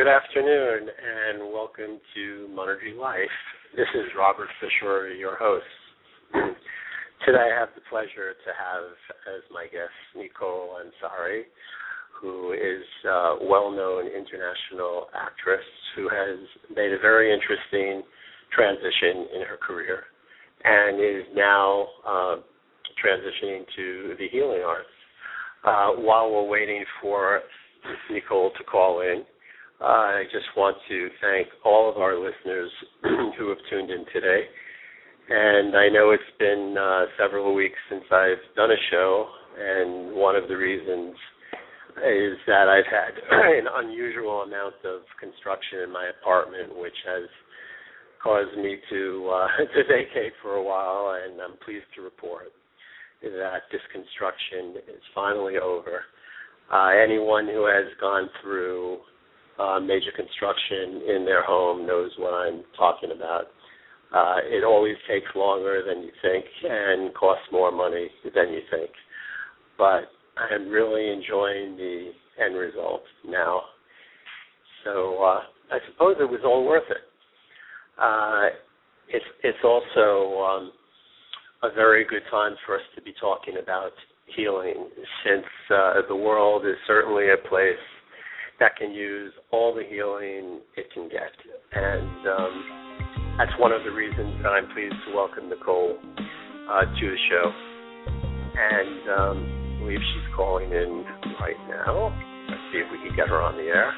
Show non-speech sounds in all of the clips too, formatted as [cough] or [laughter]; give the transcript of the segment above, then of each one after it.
Good afternoon, and welcome to Monergy Life. This is Robert Fisher, your host. Today I have the pleasure to have as my guest Nicole Ansari, who is a well-known international actress who has made a very interesting transition in her career and is now uh, transitioning to the healing arts. Uh, while we're waiting for Nicole to call in, I just want to thank all of our listeners [clears throat] who have tuned in today. And I know it's been uh, several weeks since I've done a show, and one of the reasons is that I've had [clears throat] an unusual amount of construction in my apartment, which has caused me to uh, [laughs] to vacate for a while, and I'm pleased to report that this construction is finally over. Uh, anyone who has gone through uh, major construction in their home knows what I'm talking about. Uh, it always takes longer than you think and costs more money than you think. But I am really enjoying the end result now. So uh, I suppose it was all worth it. Uh, it's it's also um, a very good time for us to be talking about healing, since uh, the world is certainly a place that can use all the healing it can get. And um, that's one of the reasons that I'm pleased to welcome Nicole uh, to the show. And um, I believe she's calling in right now. Let's see if we can get her on the air.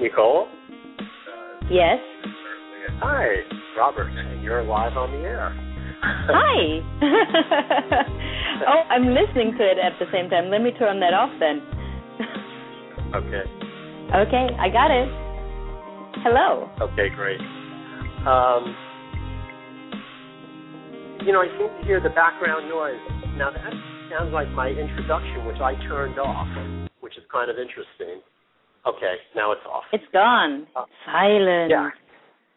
Nicole? Yes. Hi, Robert. You're live on the air. Hi. [laughs] [laughs] oh, I'm listening to it at the same time. Let me turn that off then. Okay. Okay, I got it. Hello. Okay, great. Um, you know, I seem to hear the background noise. Now that sounds like my introduction, which I turned off, which is kind of interesting. Okay, now it's off. It's gone. Uh, Silent. Yeah.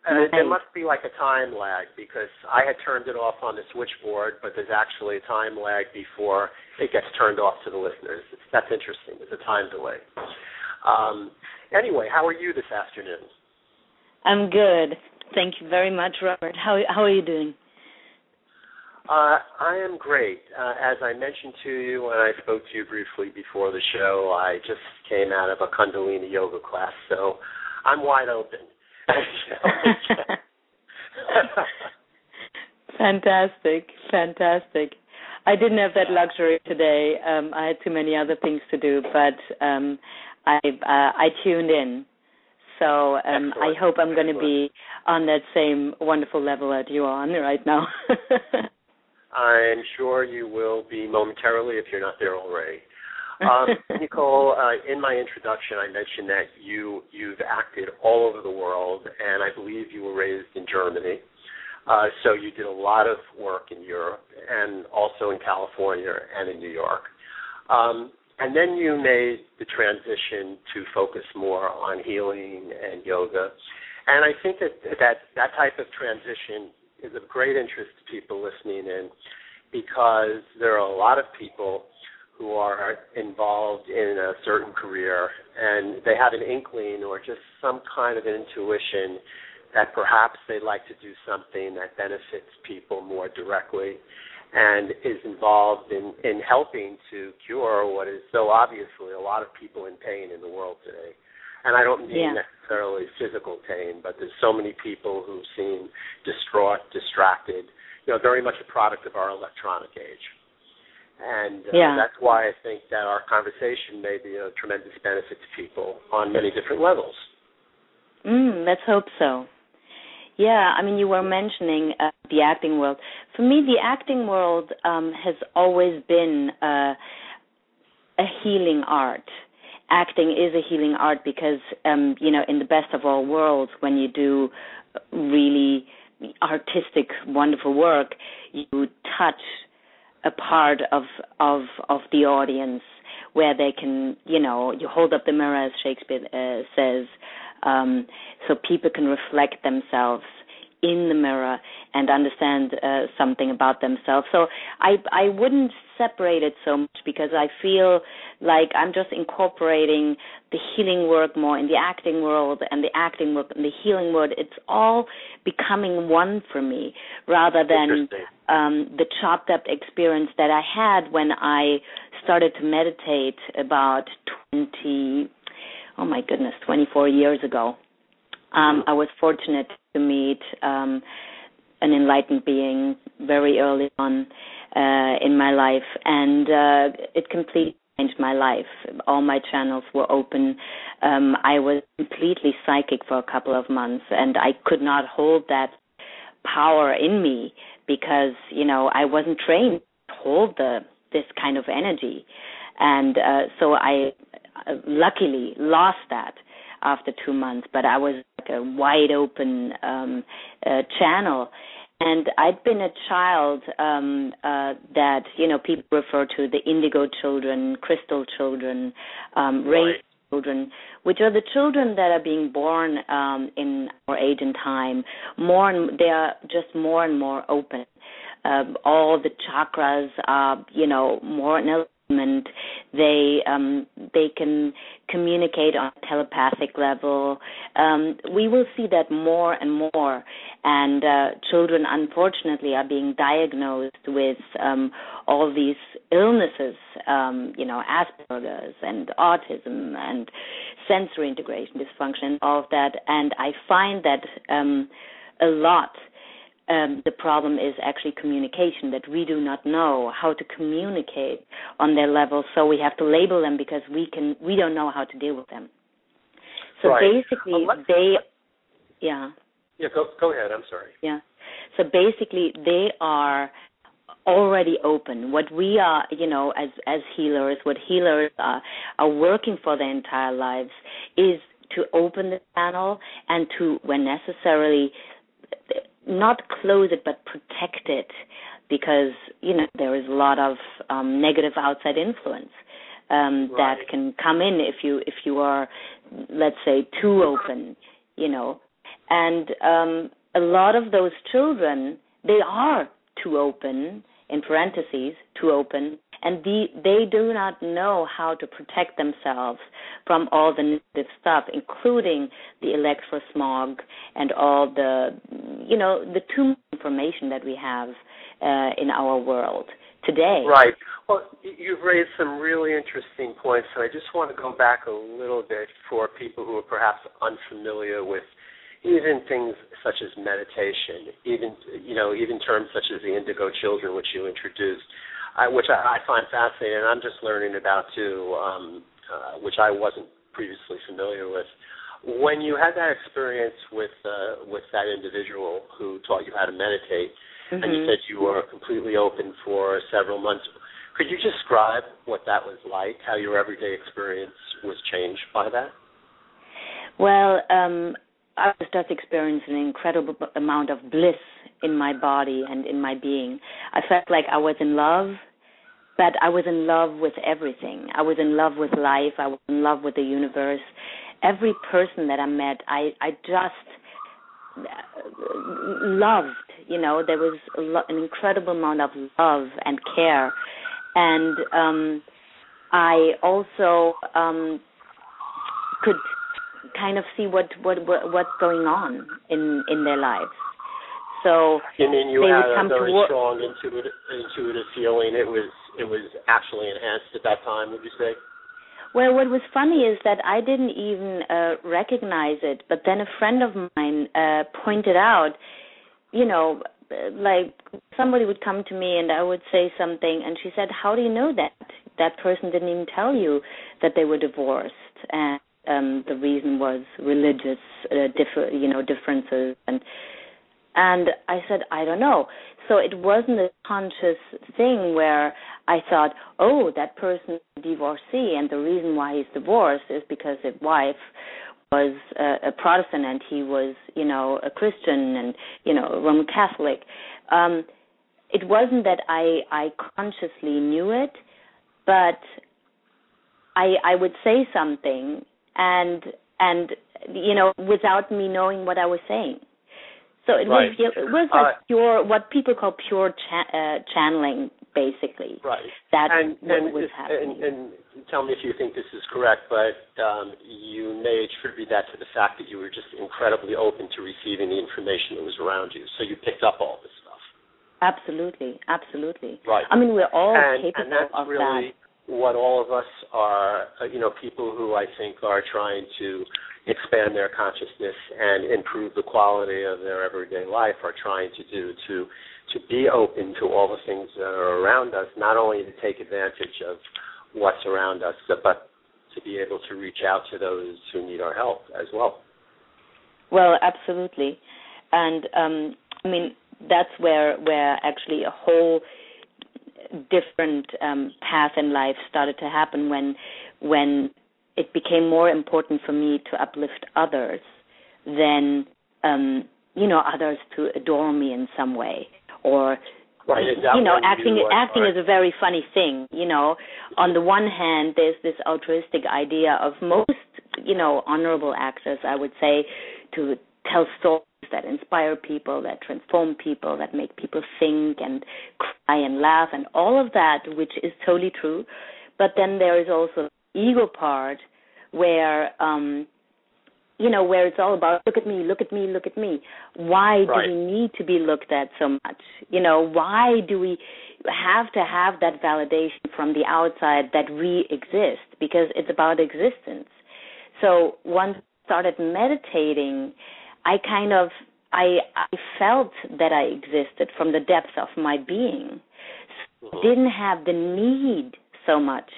Uh, Nice. There must be like a time lag because I had turned it off on the switchboard, but there's actually a time lag before it gets turned off to the listeners. It's, that's interesting. There's a time delay. Um, anyway, how are you this afternoon? I'm good. Thank you very much, Robert. How how are you doing? Uh, I am great. Uh, as I mentioned to you when I spoke to you briefly before the show, I just came out of a Kundalini yoga class, so I'm wide open. [laughs] fantastic, fantastic. I didn't have that luxury today. Um, I had too many other things to do, but um, I uh, I tuned in. So um, I hope I'm going to be on that same wonderful level that you're on right now. [laughs] I'm sure you will be momentarily if you're not there already. [laughs] Um, Nicole, uh, in my introduction, I mentioned that you you've acted all over the world, and I believe you were raised in Germany. Uh, so you did a lot of work in Europe and also in California and in New York. Um, and then you made the transition to focus more on healing and yoga. And I think that that, that type of transition is of great interest to people listening in because there are a lot of people who are involved in a certain career and they have an inkling or just some kind of intuition that perhaps they'd like to do something that benefits people more directly and is involved in, in helping to cure what is so obviously a lot of people in pain in the world today. And I don't mean Yeah. necessarily physical pain, but there's so many people who seem distraught, distracted, you know, very much a product of our electronic age. And uh, Yeah. that's why I think that our conversation may be a tremendous benefit to people on many different levels. Mm, let's hope so. Yeah, I mean, you were mentioning uh, the acting world. For me, the acting world um, has always been uh, a healing art. Acting is a healing art because, um, you know, in the best of all worlds, when you do really artistic, wonderful work, you touch a part of of of the audience where they can, you know, you hold up the mirror, as Shakespeare uh, says, um, so people can reflect themselves in the mirror and understand uh, something about themselves. So I I wouldn't separate it so much because I feel like I'm just incorporating the healing work more in the acting world and the acting work and the healing world. It's all becoming one for me rather than um, the chopped up experience that I had when I started to meditate about 20 oh my goodness 24 years ago um, I was fortunate to meet um, an enlightened being very early on uh, in my life, and uh, it completely changed my life. All my channels were open. Um, I was completely psychic for a couple of months, and I could not hold that power in me because you know I wasn't trained to hold the this kind of energy, and uh, so I uh, luckily lost that after two months. But I was like a wide open um, uh, channel. And I'd been a child um, uh, that you know people refer to the indigo children, crystal children, um, right. children, which are the children that are being born um, in our age and time. More and they are just more and more open. Um, all the chakras are you know more and they um, they can communicate on a telepathic level. Um, we will see that more and more, and uh, children unfortunately are being diagnosed with um, all these illnesses, um, you know, Asperger's and autism and sensory integration dysfunction, all of that. And I find that um, a lot um, the problem is actually communication that we do not know how to communicate on their level so we have to label them because we can we don't know how to deal with them. So right. basically they yeah. Yeah go go ahead. I'm sorry. Yeah. So basically they are already open. What we are you know as as healers what healers are are working for their entire lives is to open the channel and to when necessarily not close it but protect it because you know there is a lot of um, negative outside influence um, right. that can come in if you if you are let's say too open you know and um, a lot of those children they are too open in parentheses too open and the, they do not know how to protect themselves from all the negative stuff, including the electrosmog and all the, you know, the too much information that we have uh, in our world today. Right. Well, you've raised some really interesting points, and I just want to go back a little bit for people who are perhaps unfamiliar with even things such as meditation, even you know, even terms such as the indigo children, which you introduced. I, which I, I find fascinating, and I'm just learning about too, um, uh, which I wasn't previously familiar with. When you had that experience with uh, with that individual who taught you how to meditate, mm-hmm. and you mm-hmm. said you were completely open for several months, could you describe what that was like? How your everyday experience was changed by that? Well, um, I was just experiencing an incredible amount of bliss in my body and in my being. I felt like I was in love, but I was in love with everything. I was in love with life. I was in love with the universe. Every person that I met, I I just loved. You know, there was lo- an incredible amount of love and care, and um, I also um, could kind of see what what, what what's going on in in their lives. So you mean you they had would come a very to strong intuitive intuitive feeling. It was it was actually enhanced at that time. Would you say? Well, what was funny is that I didn't even uh, recognize it, but then a friend of mine uh, pointed out, you know, like somebody would come to me and I would say something, and she said, "How do you know that? That person didn't even tell you that they were divorced." And um the reason was religious uh, differ you know differences and and i said i don't know so it wasn't a conscious thing where i thought oh that person divorcee and the reason why he's divorced is because his wife was a, a protestant and he was you know a christian and you know roman catholic um it wasn't that i i consciously knew it but i i would say something and and you know without me knowing what I was saying. So it right. was it was like uh, pure what people call pure cha- uh, channeling, basically. Right. That's and, what and was happening. And, and, tell me if you think this is correct, but um, you may attribute that to the fact that you were just incredibly open to receiving the information that was around you, so you picked up all this stuff. Absolutely, absolutely. Right. I mean, we're all and, capable and that's of really that. What all of us are, uh, you know, people who I think are trying to expand their consciousness and improve the quality of their everyday life are trying to do to to be open to all the things that are around us, not only to take advantage of what's around us, but to be able to reach out to those who need our help as well. Well, absolutely, and um, I mean that's where where actually a whole different um, path in life started to happen when when it became more important for me to uplift others than um you know others to adore me in some way or right, you know acting you acting is a very funny thing you know. On the one hand there's this altruistic idea of most you know honorable actors i would say to tell stories that inspire people that transform people that make people think and cry and laugh and all of that which is totally true. But then there is also ego part where um you know where it's all about look at me look at me look at me. Why right. do we need to be looked at so much? You know why do we have to have that validation from the outside that we exist? Because it's about existence. So once I started meditating i kind of i i felt that i existed from the depths of my being. Mm-hmm. didn't have the need so much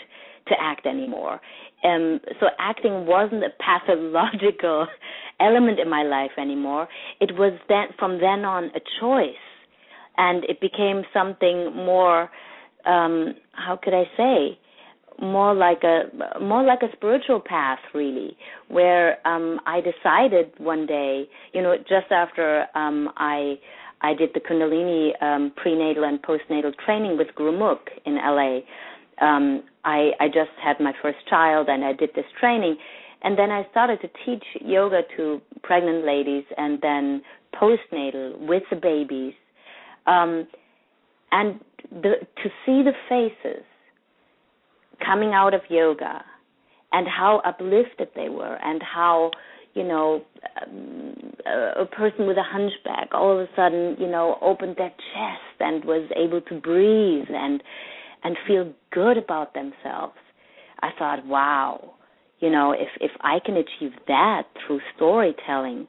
to act anymore. Um so acting wasn't a pathological [laughs] element in my life anymore. It was then from then on a choice. And it became something more um how could i say more like a more like a spiritual path really where um i decided one day you know just after um i i did the kundalini um prenatal and postnatal training with Gurmukh in la um I I just had my first child and I did this training. And then I started to teach yoga to pregnant ladies and then postnatal with the babies. Um and the to see the faces coming out of yoga and how uplifted they were and how you know um, a person with a hunchback all of a sudden you know opened their chest and was able to breathe and and feel good about themselves. I thought, wow, you know, if if I can achieve that through storytelling,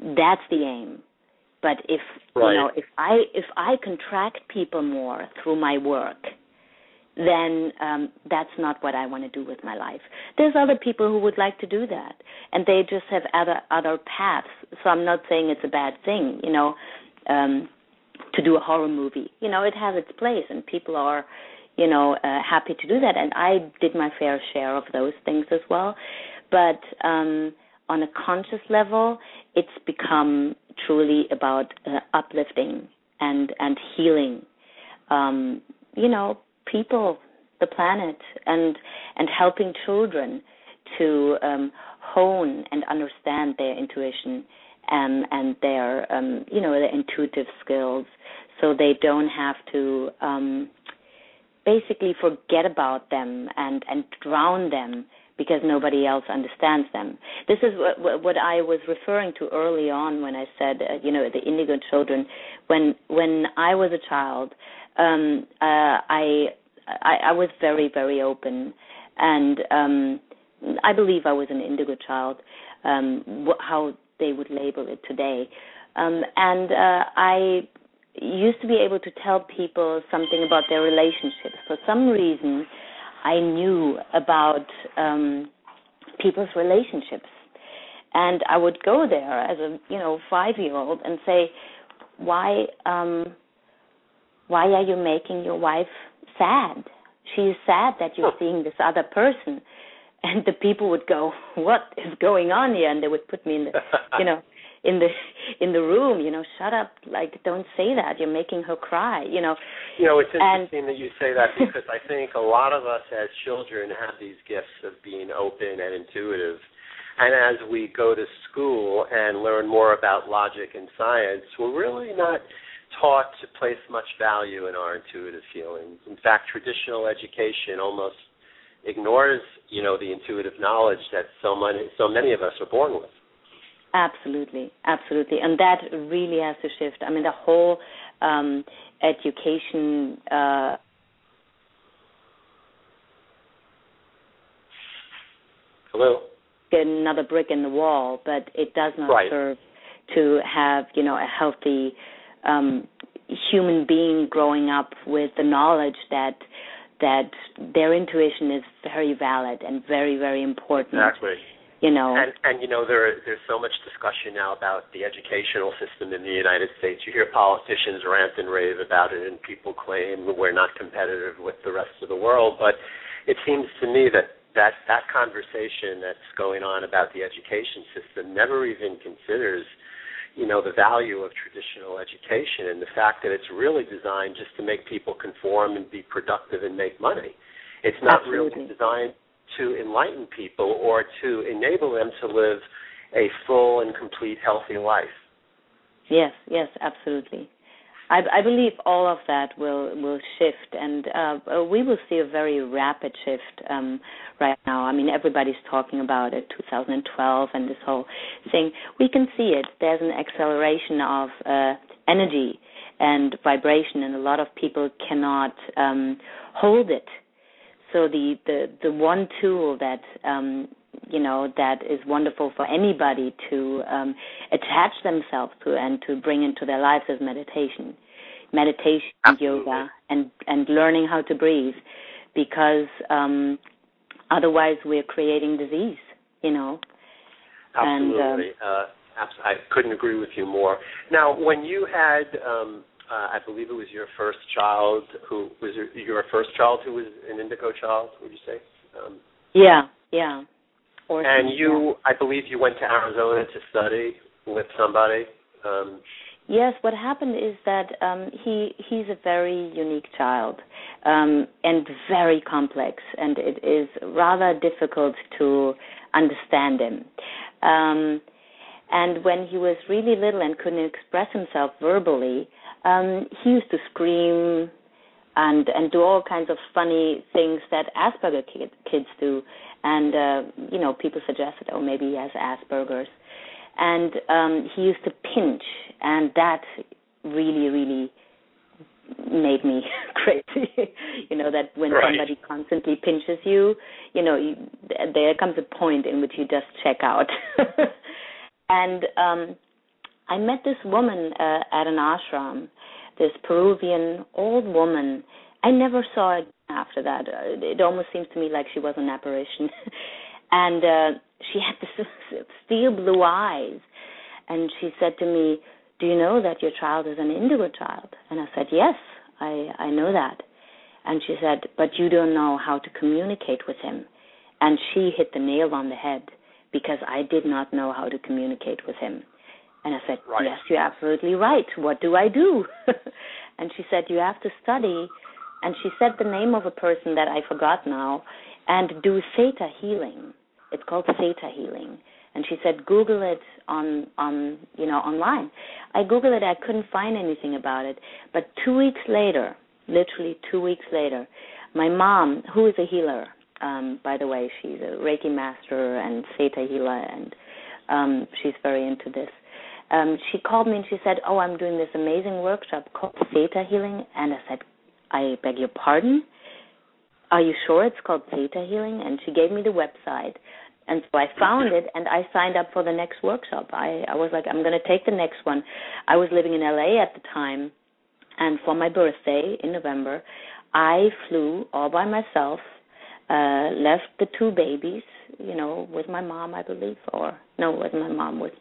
that's the aim. But if right. you know, if I if I contract people more through my work, then um that's not what I want to do with my life. There's other people who would like to do that and they just have other other paths. So I'm not saying it's a bad thing, you know, um to do a horror movie. You know, it has its place and people are you know, uh, happy to do that. And I did my fair share of those things as well. But um, on a conscious level, it's become truly about uh, uplifting and and healing. Um, you know, people, the planet, and and helping children to um, hone and understand their intuition and and their um, you know their intuitive skills, so they don't have to um, basically forget about them and and drown them because nobody else understands them. This is what, what I was referring to early on when I said, uh, you know, the indigo children. When when I was a child, um, uh, I, I I was very very open, and um, I believe I was an indigo child. Um, wh- how they would label it today, um, and uh, I used to be able to tell people something about their relationships. For some reason, I knew about um, people's relationships, and I would go there as a you know five year old and say, "Why, um, why are you making your wife sad? She's sad that you're seeing this other person." And the people would go, "What is going on here?" And they would put me in the, you know, in the in the room you know shut up like don't say that you're making her cry you know you know it's interesting and, that you say that because i think a lot of us as children have these gifts of being open and intuitive And as we go to school and learn more about logic and science, we're really not taught to place much value in our intuitive feelings. In fact, traditional education almost ignores, you know, the intuitive knowledge that so many so many of us are born with. Absolutely, absolutely, and that really has to shift. I mean, the whole um, education. Uh, Hello. Another brick in the wall, but it does not right. serve to have you know a healthy um, human being growing up with the knowledge that that their intuition is very valid and very very important. Exactly. You know. And and you know there there's so much discussion now about the educational system in the United States. You hear politicians rant and rave about it, and people claim we're not competitive with the rest of the world. But it seems to me that that that conversation that's going on about the education system never even considers you know the value of traditional education and the fact that it's really designed just to make people conform and be productive and make money. It's not Absolutely. really designed to enlighten people or to enable them to live a full and complete healthy life. Yes, yes, absolutely. I, I believe all of that will will shift, and uh, we will see a very rapid shift um, right now. I mean, everybody's talking about it, 2012, and this whole thing. We can see it. There's an acceleration of uh, energy and vibration, and a lot of people cannot um, hold it. So the the the one tool that um, you know that is wonderful for anybody to um, attach themselves to and to bring into their lives is meditation meditation Absolutely. yoga and and learning how to breathe because um otherwise we're creating disease you know absolutely and, um, uh, i couldn't agree with you more now when you had um uh, I believe it was your first child who was your, your first child who was an indigo child. Would you say? Um, yeah, yeah. Or and you, I believe you went to Arizona to study with somebody. Um, yes, what happened is that um, he he's a very unique child um, and very complex, and it is rather difficult to understand him. Um, and when he was really little and couldn't express himself verbally, um, he used to scream and and do all kinds of funny things that Asperger kid, kids do. And uh, you know, people suggested, oh, maybe he has Asperger's. And um, he used to pinch, and that really, really made me [laughs] crazy. you know that when right. somebody constantly pinches you, you know, you, there comes a point in which you just check out. [laughs] and um I met this woman uh, at an ashram, this Peruvian old woman. I never saw after that. Uh, it almost seems to me like she was an apparition. [laughs] and uh, she had this [laughs] steel blue eyes. And she said to me, "Do you know that your child is an indigo child?" And I said, "Yes, I I know that." And she said, "But you don't know how to communicate with him." And she hit the nail on the head because I did not know how to communicate with him. And I said, right. Yes, you're absolutely right. What do I do? [laughs] and she said, You have to study. And she said the name of a person that I forgot now and do theta healing. It's called theta healing. And she said, Google it on on you know online. I Googled it, I couldn't find anything about it. But two weeks later, literally two weeks later, my mom, who is a healer, um, by the way, she's a Reiki master and theta healer and um, she's very into this um, she called me and she said, "Oh, I'm doing this amazing workshop called Theta Healing," and I said, "I beg your pardon? Are you sure it's called Theta Healing?" And she gave me the website, and so I found it and I signed up for the next workshop. I I was like, I'm going to take the next one. I was living in LA at the time, and for my birthday in November, I flew all by myself. Uh, left the two babies, you know, with my mom, I believe, or no, with my mom, with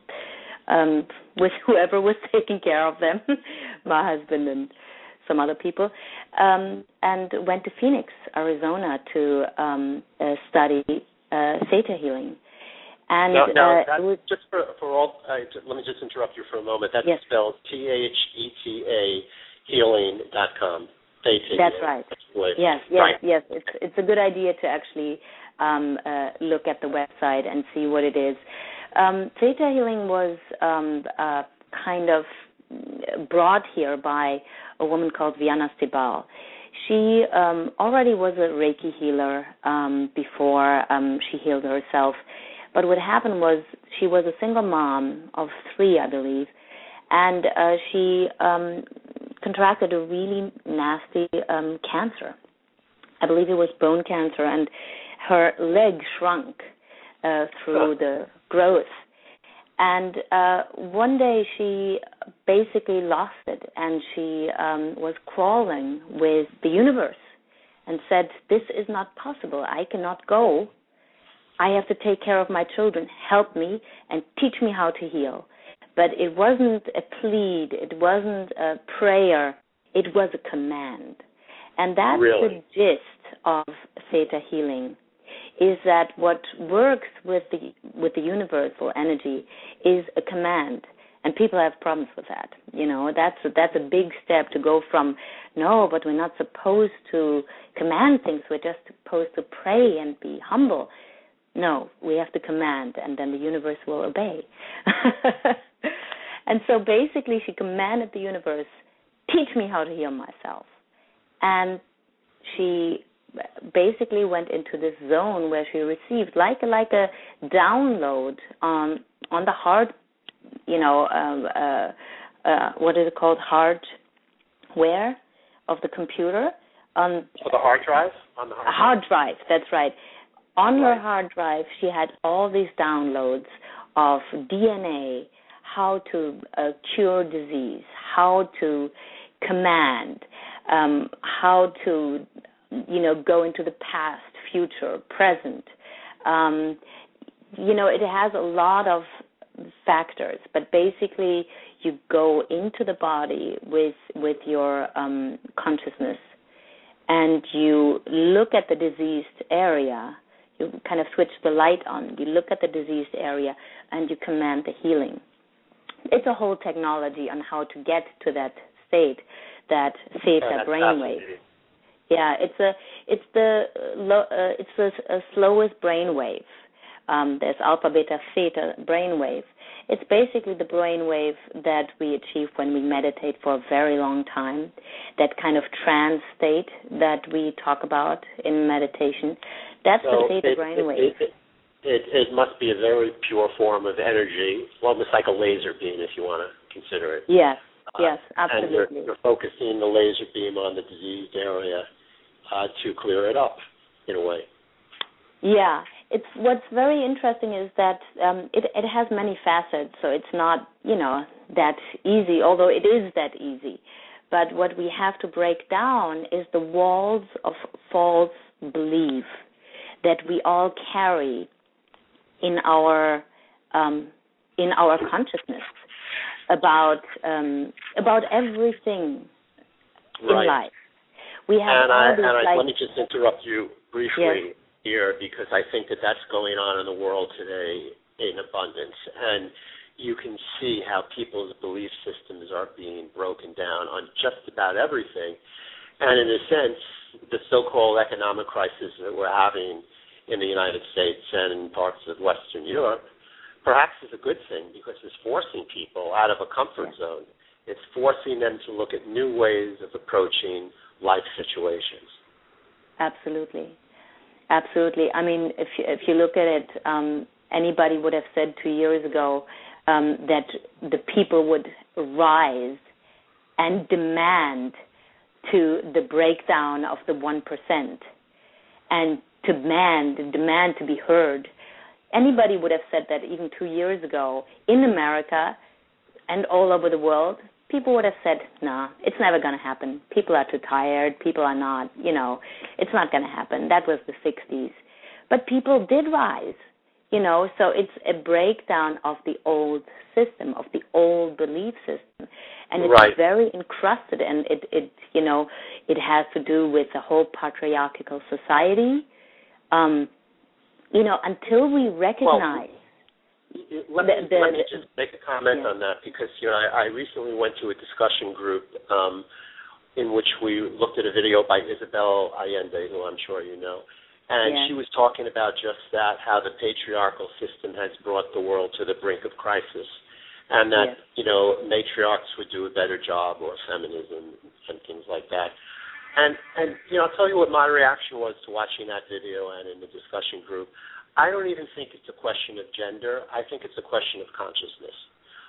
um, with whoever was [laughs] taking care of them, [laughs] my husband and some other people, um, and went to Phoenix, Arizona, to um, uh, study uh, theta healing. And now, now uh, that, was, just for for all, uh, let me just interrupt you for a moment. That's yes. spelled T H E T A healing dot com. Theta. That's right. Yes, yes, right. yes. It's it's a good idea to actually um, uh, look at the website and see what it is. Um, theta healing was um, uh, kind of brought here by a woman called Vianna Stibal. She um, already was a Reiki healer um, before um, she healed herself. But what happened was she was a single mom of three, I believe, and uh, she um, contracted a really nasty um, cancer. I believe it was bone cancer, and her leg shrunk uh, through the growth. And uh, one day she basically lost it, and she um, was crawling with the universe and said, "This is not possible. I cannot go. I have to take care of my children. Help me and teach me how to heal." But it wasn't a plead. It wasn't a prayer. It was a command, and that's really? the gist of theta healing is that what works with the with the universal energy is a command. And people have problems with that you know. That's that's a big step to go from no but we're not supposed to command things we're just supposed to pray and be humble. No we have to command and then the universe will obey. [laughs] And so basically she commanded the universe teach me how to heal myself. And she basically went into this zone where she received like like a download on on the hard you know um, uh, uh, what is it called? Hardware of the computer on so the hard drive? On the hard, hard drive that's right. On right. her hard drive she had all these downloads of DNA how to uh, cure disease how to command um, how to you know go into the past future present. Um, you know it has a lot of factors but basically you go into the body with with your um, consciousness and you look at the diseased area. You kind of switch the light on. You look at the diseased area and you command the healing. It's a whole technology on how to get to that state that theta brainwave yeah, it's a it's the uh, it's the uh, slowest brain wave. Um, there's alpha, beta, theta brain wave. It's basically the brain wave that we achieve when we meditate for a very long time. That kind of trance state that we talk about in meditation. That's so the theta it, brain it, wave. It, it, it must be a very pure form of energy, almost like a laser beam, if you want to consider it. Yes, uh, yes, absolutely. And you're, you're focusing the laser beam on the diseased area uh, to clear it up in a way. Yeah, it's what's very interesting is that um, it it has many facets, so it's not you know that easy. Although it is that easy, but what we have to break down is the walls of false belief that we all carry in our um, in our consciousness about um, about everything right. in life. We have and all I, these and I, let me just interrupt you briefly Yes. here because I think that that's going on in the world today in abundance, and you can see how people's belief systems are being broken down on just about everything. And in a sense, the so-called economic crisis that we're having in the United States and in parts of Western Europe perhaps is a good thing because it's forcing people out of a comfort zone. It's forcing them to look at new ways of approaching life situations. Absolutely, absolutely. I mean, if you, if you look at it, um, anybody would have said two years ago um, that the people would rise and demand to the breakdown of the one percent and demand demand to be heard. Anybody would have said that even two years ago in America and all over the world people would have said, "Nah, it's never going to happen. People are too tired. People are not, you know, it's not going to happen." That was the 60s. But people did rise, you know, so it's a breakdown of the old system, of the old belief system. And it's Right. very encrusted and it it, you know, it has to do with the whole patriarchal society. Um you know, until we recognize Let The- me, the- let me just make a comment yeah. on that because you know I, I recently went to a discussion group um, in which we looked at a video by Isabel Allende, who I'm sure you know, And yes. she was talking about just that, how the patriarchal system has brought the world to the brink of crisis, and that yes. you know matriarchs would do a better job, or feminism and things like that. And and you know, I'll tell you what my reaction was to watching that video and in the discussion group. I don't even think it's a question of gender. I think it's a question of consciousness.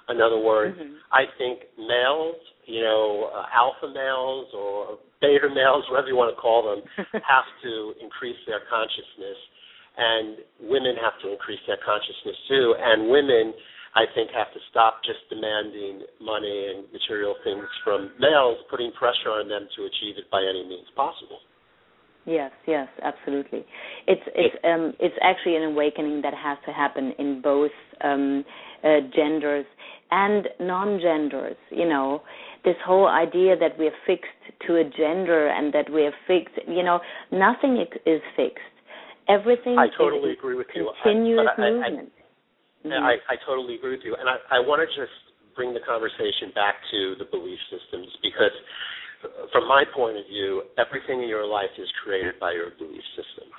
In other words, mm-hmm. I think males, you know, uh, alpha males or beta males, whatever you want to call them, [laughs] have to increase their consciousness, and women have to increase their consciousness too. And women, I think, have to stop just demanding money and material things from males, putting pressure on them to achieve it by any means possible. Yes, yes, absolutely. It's it's um it's actually an awakening that has to happen in both um uh, genders and non-genders. You know, this whole idea that we're fixed to a gender and that we're fixed. You know, nothing is fixed. Everything I totally is agree with you. continuous I, I, movement. I, mm-hmm. I, I totally agree with you, and I, I want to just bring the conversation back to the belief systems because from my point of view, everything in your life is created by your belief system.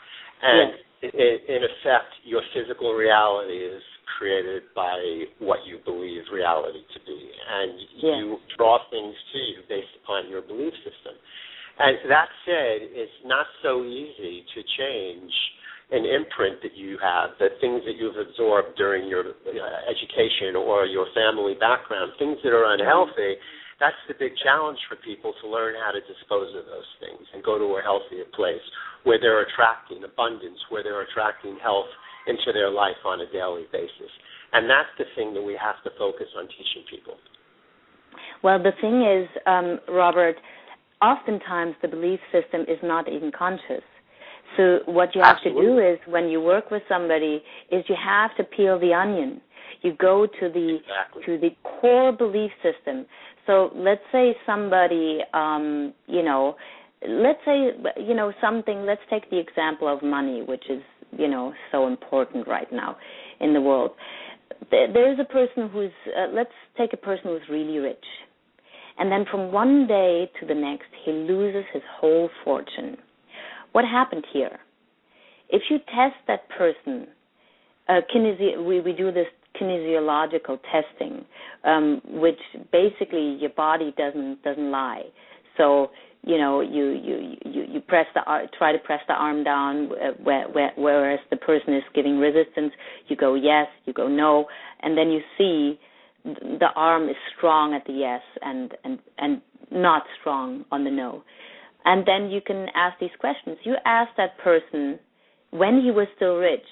And yes. in, in effect, your physical reality is created by what you believe reality to be. And yes. you draw things to you based upon your belief system. And that said, it's not so easy to change an imprint that you have, the things that you've absorbed during your uh, education or your family background, things that are unhealthy. Mm-hmm that's the big challenge for people to learn how to dispose of those things and go to a healthier place where they're attracting abundance, where they're attracting health into their life on a daily basis. And that's the thing that we have to focus on teaching people. Well, the thing is, um, Robert, oftentimes the belief system is not even conscious. So what you have Absolutely. to do is when you work with somebody is you have to peel the onion. You go to the exactly. to the core belief system. So let's say somebody, um, you know, let's say you know something. Let's take the example of money, which is you know so important right now in the world. There is a person who's uh, let's take a person who's really rich, and then from one day to the next he loses his whole fortune. What happened here? If you test that person, uh, kinesi- we we do this kinesiological testing, um, which basically your body doesn't doesn't lie. So you know you you you, you press the try to press the arm down, uh, where, where, whereas the person is giving resistance. You go yes, you go no, and then you see the arm is strong at the yes and and and not strong on the no. And then you can ask these questions. You ask that person when he was still rich,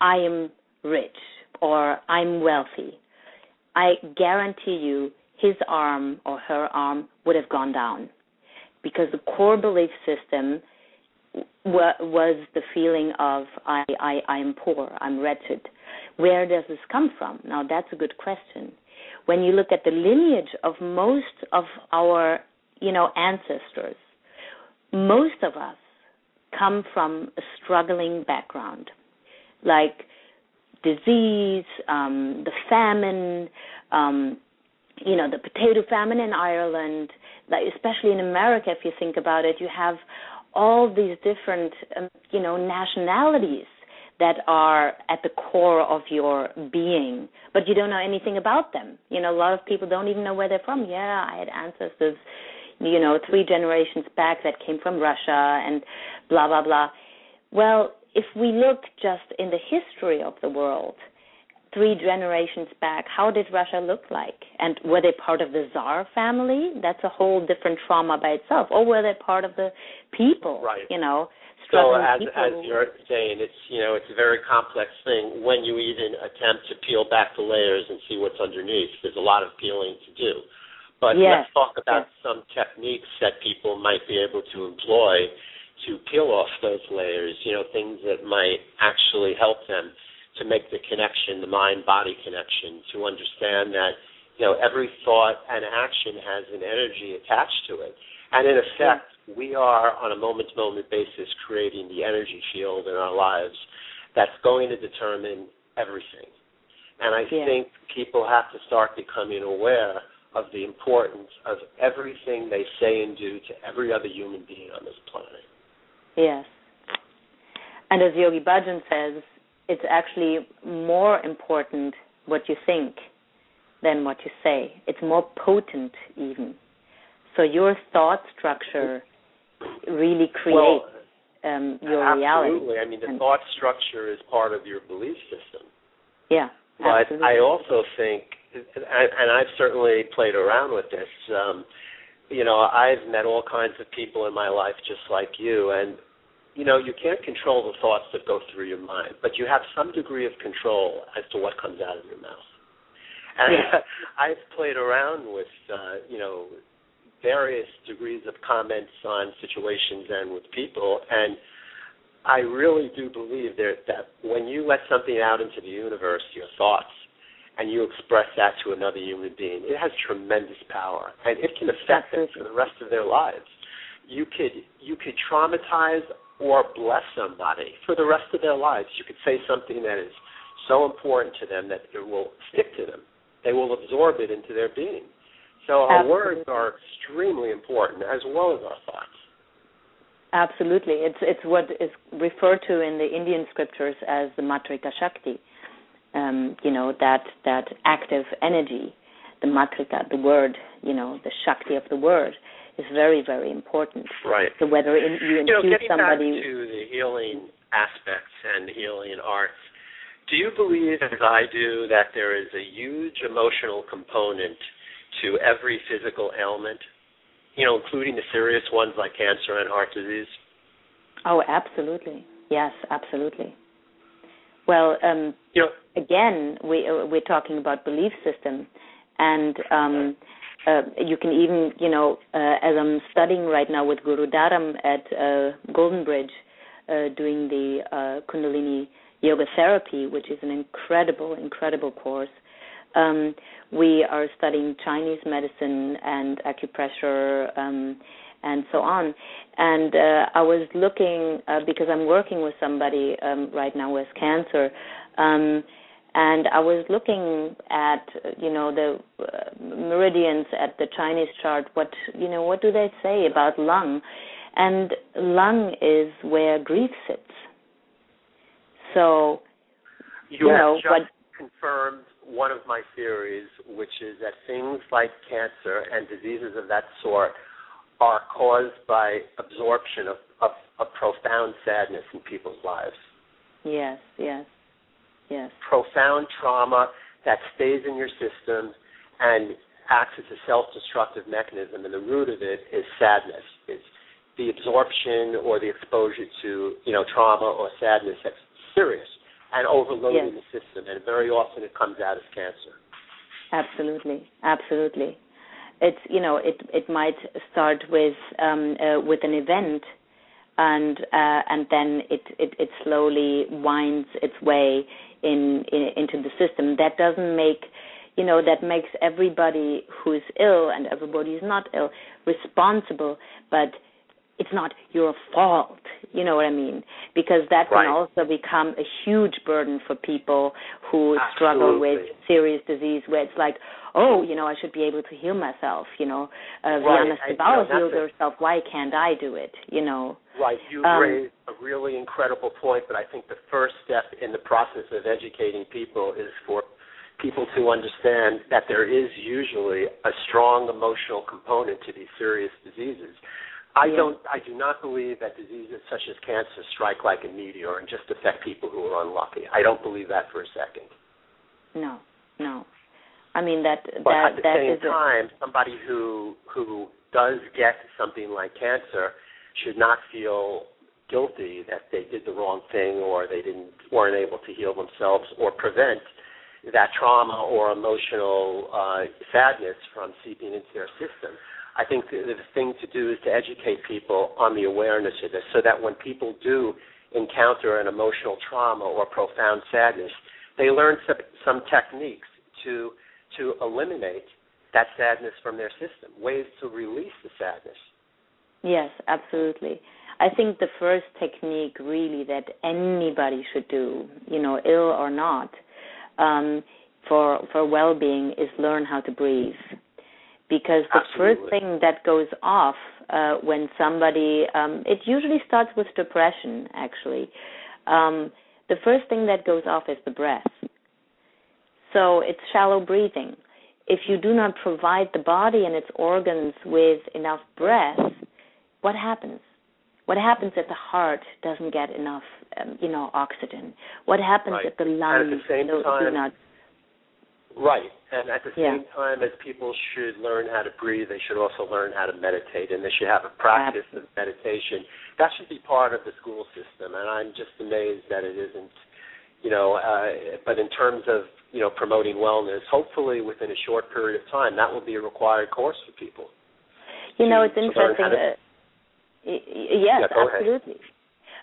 I am rich or I'm wealthy, I guarantee you his arm or her arm would have gone down because the core belief system was the feeling of I, I I'm poor, I'm wretched. Where does this come from? Now that's a good question. When you look at the lineage of most of our, you know, ancestors, most of us come from a struggling background. Like disease, um, the famine, um, you know, the potato famine in Ireland, like especially in America, if you think about it, you have all these different, um, you know, nationalities that are at the core of your being, but you don't know anything about them. You know, a lot of people don't even know where they're from. Yeah, I had ancestors, you know, three generations back that came from Russia and blah blah blah. Well, if we look just in the history of the world, three generations back, how did Russia look like? And were they part of the Tsar family? That's a whole different trauma by itself. Or were they part of the people? Right. You know, so as people. as you're saying, it's you know it's a very complex thing when you even attempt to peel back the layers and see what's underneath. There's a lot of peeling to do. But yes. let's talk about yes. some techniques that people might be able to employ to peel off those layers, you know, things that might actually help them to make the connection, the mind body connection, to understand that, you know, every thought and action has an energy attached to it. And in effect, we are on a moment to moment basis creating the energy field in our lives that's going to determine everything. And I yeah. think people have to start becoming aware of the importance of everything they say and do to every other human being on this planet. Yes. And as Yogi Bhajan says, it's actually more important what you think than what you say. It's more potent, even. So your thought structure really creates well, um, your absolutely. reality. Absolutely. I mean, the and, thought structure is part of your belief system. Yeah. But absolutely. I also think, and I've certainly played around with this. Um, you know, I've met all kinds of people in my life just like you, and you know, you can't control the thoughts that go through your mind, but you have some degree of control as to what comes out of your mouth. And yeah. [laughs] I've played around with, uh, you know, various degrees of comments on situations and with people, and I really do believe that, that when you let something out into the universe, your thoughts, and you express that to another human being, it has tremendous power, and it can affect them for the rest of their lives. You could you could traumatize or bless somebody for the rest of their lives. You could say something that is so important to them that it will stick to them. They will absorb it into their being. So our Absolutely. words are extremely important as well as our thoughts. Absolutely. It's it's what is referred to in the Indian scriptures as the Matrika Shakti. Um, you know, that that active energy, the Matrika, the word, you know, the Shakti of the word is very, very important. Right. So whether in, you You know, getting somebody back to the healing aspects and healing arts, do you believe, as I do, that there is a huge emotional component to every physical ailment? You know, including the serious ones like cancer and heart disease. Oh, absolutely. Yes, absolutely. Well, um, know, again, we uh, we're talking about belief system, and um, uh, you can even, you know, uh, as I'm studying right now with Guru Dharam at uh, Golden Bridge, uh, doing the uh, Kundalini Yoga Therapy, which is an incredible, incredible course. Um, we are studying Chinese medicine and acupressure um, and so on. And uh, I was looking uh, because I'm working with somebody um, right now with cancer, um, and I was looking at you know the uh, meridians at the Chinese chart. What you know, what do they say about lung? And lung is where grief sits. So you, you have know just what confirmed one of my theories, which is that things like cancer and diseases of that sort are caused by absorption of, of, of profound sadness in people's lives. Yes, yes, yes. Profound trauma that stays in your system and acts as a self-destructive mechanism, and the root of it is sadness. It's the absorption or the exposure to, you know, trauma or sadness that's serious and overloading Yes. the system, and very often it comes out as cancer. Absolutely, absolutely. It's you know it it might start with um, uh, with an event, and uh, and then it, it it slowly winds its way in, in into the system. That doesn't make you know that makes everybody who's ill and everybody who's not ill responsible, but it's not your fault. You know what I mean? Because that Right. can also become a huge burden for people who struggle with serious disease, where it's like, oh, you know, I should be able to heal myself. You know, uh, Right. Vianna I- you Stibal know, that's healed a- herself. Why can't I do it? You know. Right. You Um, raised a really incredible point, but I think the first step in the process of educating people is for people to understand that there is usually a strong emotional component to these serious diseases. I don't I do not believe that diseases such as cancer strike like a meteor and just affect people who are unlucky. I don't believe that for a second. No, no. I mean that But that at the that same time, somebody who who does get something like cancer should not feel guilty that they did the wrong thing or they didn't weren't able to heal themselves or prevent that trauma or emotional uh, sadness from seeping into their system. I think the, the thing to do is to educate people on the awareness of this, so that when people do encounter an emotional trauma or profound sadness, they learn some, some techniques to to eliminate that sadness from their system, ways to release the sadness. Yes, absolutely. I think the first technique really that anybody should do, you know, ill or not, um, for for well-being is learn how to breathe. Because the first thing that goes off uh, when somebody, um, it usually starts with depression, actually. um, the first thing that goes off is the breath. So it's shallow breathing. If you do not provide the body and its organs with enough breath, what happens? What happens if the heart doesn't get enough, um, you know, oxygen? What happens right. if the lungs the do, time, do not? Right, and at the same yeah. time as people should learn how to breathe, they should also learn how to meditate, and they should have a practice Absolutely. of meditation. That should be part of the school system, and I'm just amazed that it isn't. You know, uh, but in terms of you know promoting wellness, hopefully within a short period of time, that will be a required course for people. You know, it's interesting. To, uh, yes, yeah, absolutely.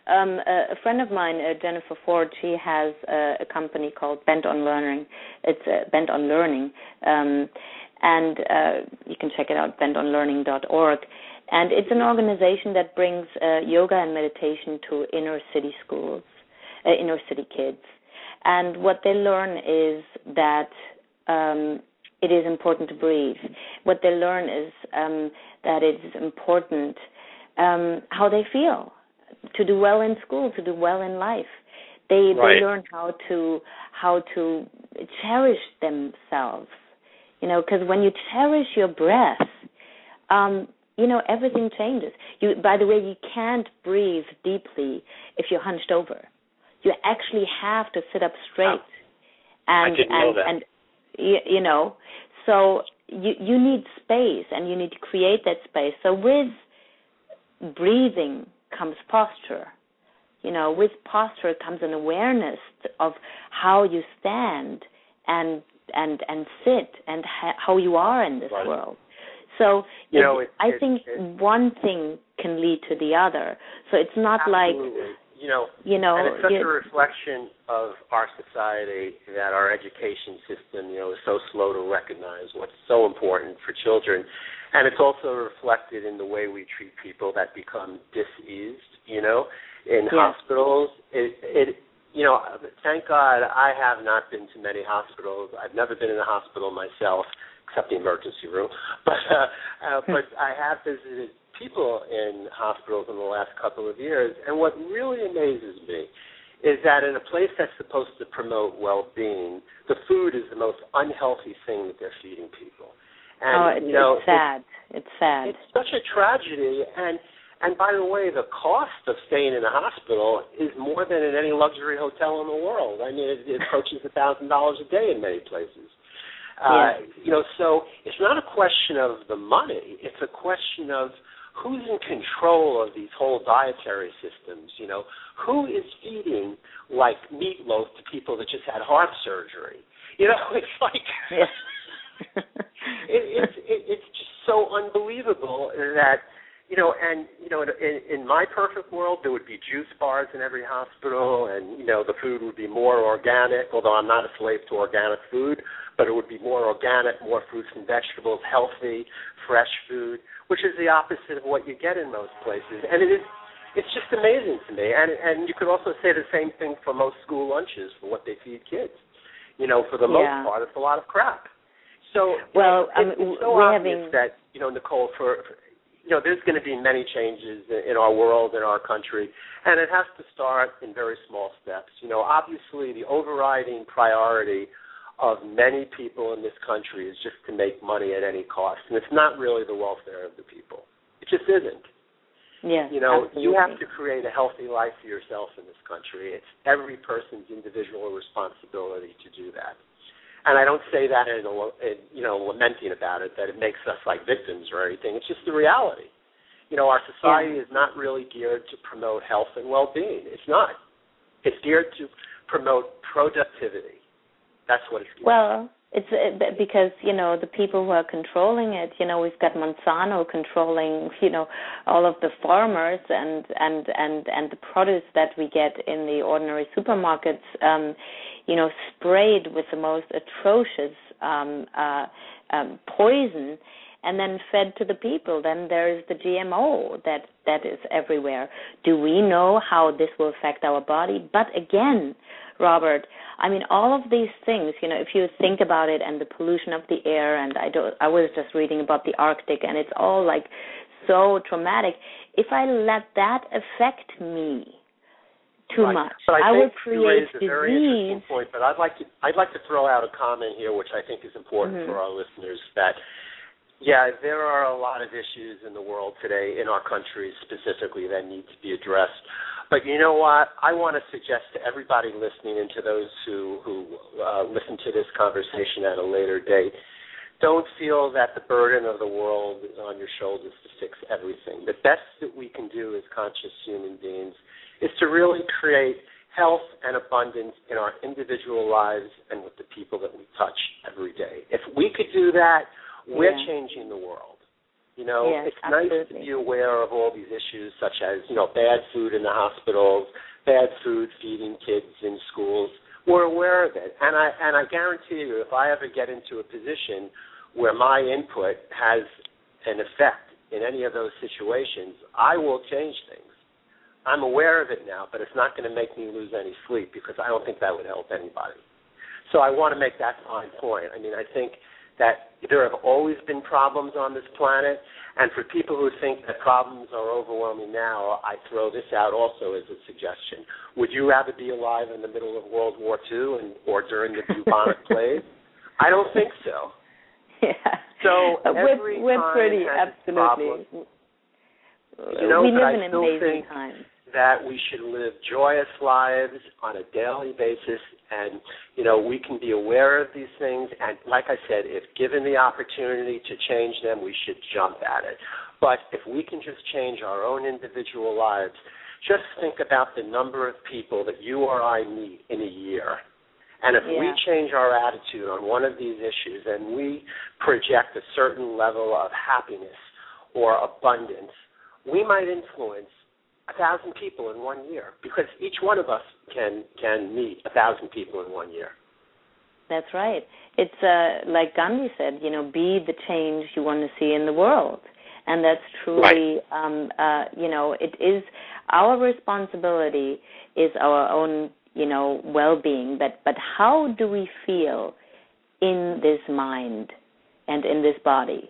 Um, a, a friend of mine, uh, Jennifer Ford, she has uh, a company called Bent on Learning. It's uh, Bent on Learning, um, and uh, you can check it out, bentonlearning.org. And it's an organization that brings uh, yoga and meditation to inner city schools, uh, inner city kids. And what they learn is that um, it is important to breathe. What they learn is um, that it is important um, how they feel to do well in school, to do well in life. They right. they learn how to how to cherish themselves. You know, because when you cherish your breath, um, you know everything changes. You, by the way, you can't breathe deeply if you're hunched over. You actually have to sit up straight. Oh. And I didn't and know that. and you, you know, so you you need space and you need to create that space. So with breathing comes posture. You know, with posture comes an awareness of how you stand and and and sit and ha- how you are in this right. world. So you know, it, I it, think it, one thing can lead to the other. So it's not absolutely. like you know, you know, and it's such a reflection of our society that our education system, you know, is so slow to recognize what's so important for children, and it's also reflected in the way we treat people that become diseased. You know, in Yes. hospitals, it, it, you know, thank God I have not been to many hospitals. I've never been in a hospital myself, except the emergency room. [laughs] But uh, uh, but I have visited people in hospitals in the last couple of years, and what really amazes me is that in a place that's supposed to promote well-being, the food is the most unhealthy thing that they're feeding people. And oh, it's, you know, it's sad. It's sad. It's such a tragedy, and and by the way, the cost of staying in a hospital is more than in any luxury hotel in the world. I mean, it, it approaches a thousand dollars a day in many places. Uh, you know, so it's not a question of the money; it's a question of who's in control of these whole dietary systems. You know, who is feeding like meatloaf to people that just had heart surgery? You know, [laughs] it's like. [laughs] It, it's it, it's just so unbelievable that you know, and you know, in, in my perfect world, there would be juice bars in every hospital, and you know, the food would be more organic. Although I'm not a slave to organic food, but it would be more organic, more fruits and vegetables, healthy, fresh food, which is the opposite of what you get in most places. And it is, it's just amazing to me. And and you could also say the same thing for most school lunches for what they feed kids. You know, for the Yeah. most part, it's a lot of crap. So Well, I it's, mean, it's so obvious having- that you know, Nicole, for, for you know, there's going to be many changes in our world, in our country, and it has to start in very small steps. You know, obviously, the overriding priority of many people in this country is just to make money at any cost, and it's not really the welfare of the people. It just isn't. Yes, You know, absolutely. you have to create a healthy life for yourself in this country. It's every person's individual responsibility to do that. And I don't say that in, a, in you know lamenting about it that it makes us like victims or anything. It's just the reality. You know, our society is not really geared to promote health and well-being. It's not. It's geared to promote productivity. That's what it's. Well, it's uh, because you know the people who are controlling it. You know, we've got Monsanto controlling you know all of the farmers and and and and the produce that we get in the ordinary supermarkets. Um, you know, sprayed with the most atrocious um, uh, um, poison, and then fed to the people. Then there is the GMO that that is everywhere. Do we know how this will affect our body? But again, Robert, I mean, all of these things. You know, if you think about it, and the pollution of the air, and I don't. I was just reading about the Arctic, and it's all like so traumatic. If I let that affect me, too right. much. But I, I will think create you raised a disease. very interesting point. But I'd like to I'd like to throw out a comment here, which I think is important Mhm. for our listeners. That yeah, there are a lot of issues in the world today, in our country specifically, that need to be addressed. But you know what? I want to suggest to everybody listening and to those who who uh, listen to this conversation at a later date, don't feel that the burden of the world is on your shoulders to fix everything. The best that we can do as conscious human beings is to really create health and abundance in our individual lives and with the people that we touch every day. If we could do that, we're changing the world. You know, Yes, it's nice to be aware of all these issues such as, you know, bad food in the hospitals, bad food feeding kids in schools. We're aware of it. And I and I guarantee you if I ever get into a position where my input has an effect in any of those situations, I will change things. I'm aware of it now, but it's not going to make me lose any sleep because I don't think that would help anybody. So I want to make that fine point. I mean, I think that there have always been problems on this planet, and for people who think that problems are overwhelming now, I throw this out also as a suggestion. Would you rather be alive in the middle of World War II and or during the bubonic [laughs] plague? I don't think so. Yeah. So Uh, every we're we're time pretty absolutely. You know, we live in amazing times. That we should live joyous lives on a daily basis. And you know we can be aware of these things. And like i said if given the opportunity to change them we should jump at it. But if we can just change our own individual lives just think about the number of people that you or i meet in a year. And if we change our attitude on one of these issues and we project a certain level of happiness or abundance we might influence a thousand people in one year because each one of us can can meet a thousand people in one year. That's right. It's uh, like Gandhi said, you know, be the change you want to see in the world. And that's truly, um, uh, you know, it is our responsibility is our own, you know, well-being. But but how do we feel in this mind and in this body?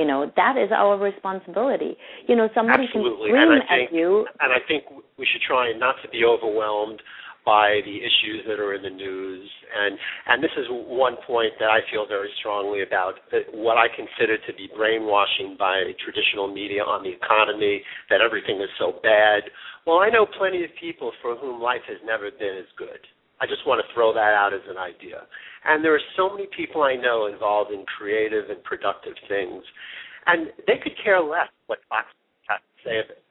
You know, that is our responsibility. You know, somebody Absolutely. can scream And I think- at you. And I think we should try not to be overwhelmed by the issues that are in the news. And and this is one point that I feel very strongly about that what I consider to be brainwashing by traditional media on the economy that everything is so bad. Well, I know plenty of people for whom life has never been as good. I just want to throw that out as an idea. And there are so many people I know involved in creative and productive things, and they could care less what Fox has to say of it.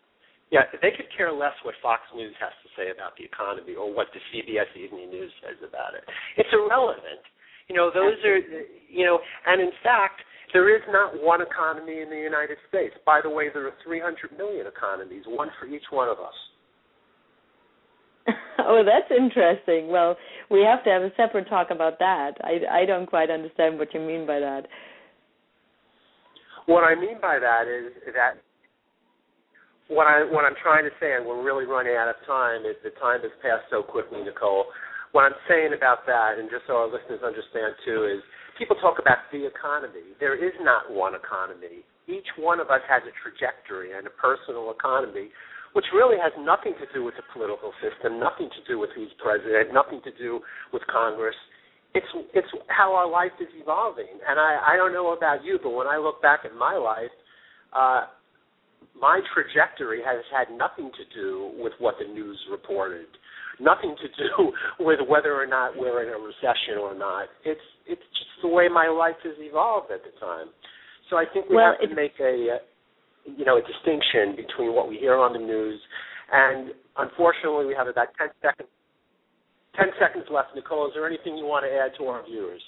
Yeah, they could care less what Fox News has to say about the economy or what the CBS Evening News says about it. It's irrelevant. You know, those are, you know, and in fact, there is not one economy in the United States. By the way, there are 300 million economies, one for each one of us. [laughs] oh, that's interesting. Well, we have to have a separate talk about that. I I don't quite understand what you mean by that. What I mean by that is that what I what I'm trying to say, and we're really running out of time, is the time has passed so quickly, Nicole. What I'm saying about that, and just so our listeners understand too, is people talk about the economy. There is not one economy. Each one of us has a trajectory and a personal economy, which really has nothing to do with the political system, nothing to do with who's president, nothing to do with Congress. It's it's how our life is evolving. And I, I don't know about you, but when I look back at my life, uh, my trajectory has had nothing to do with what the news reported, nothing to do [laughs] with whether or not we're in a recession or not. It's it's just the way my life has evolved at the time. So I think we Well, have to make a uh, you know a distinction between what we hear on the news and unfortunately we have about 10 seconds 10 seconds left. Nicole, is there anything you want to add to our viewers?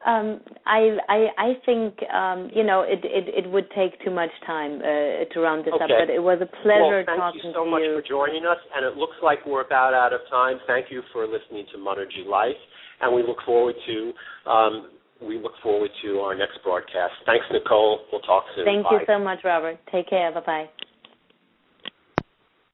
Um, I I I think um, you know it, it it would take too much time uh, to round this up, but it was a pleasure talking to you. well, thank you so much you. for joining us, and it looks like we're about out of time. Thank you for listening to Monergy Life, and we look forward to um, we look forward to our next broadcast. Thanks, Nicole. We'll talk soon. Thank Bye. you so much, Robert. Take care. Bye bye.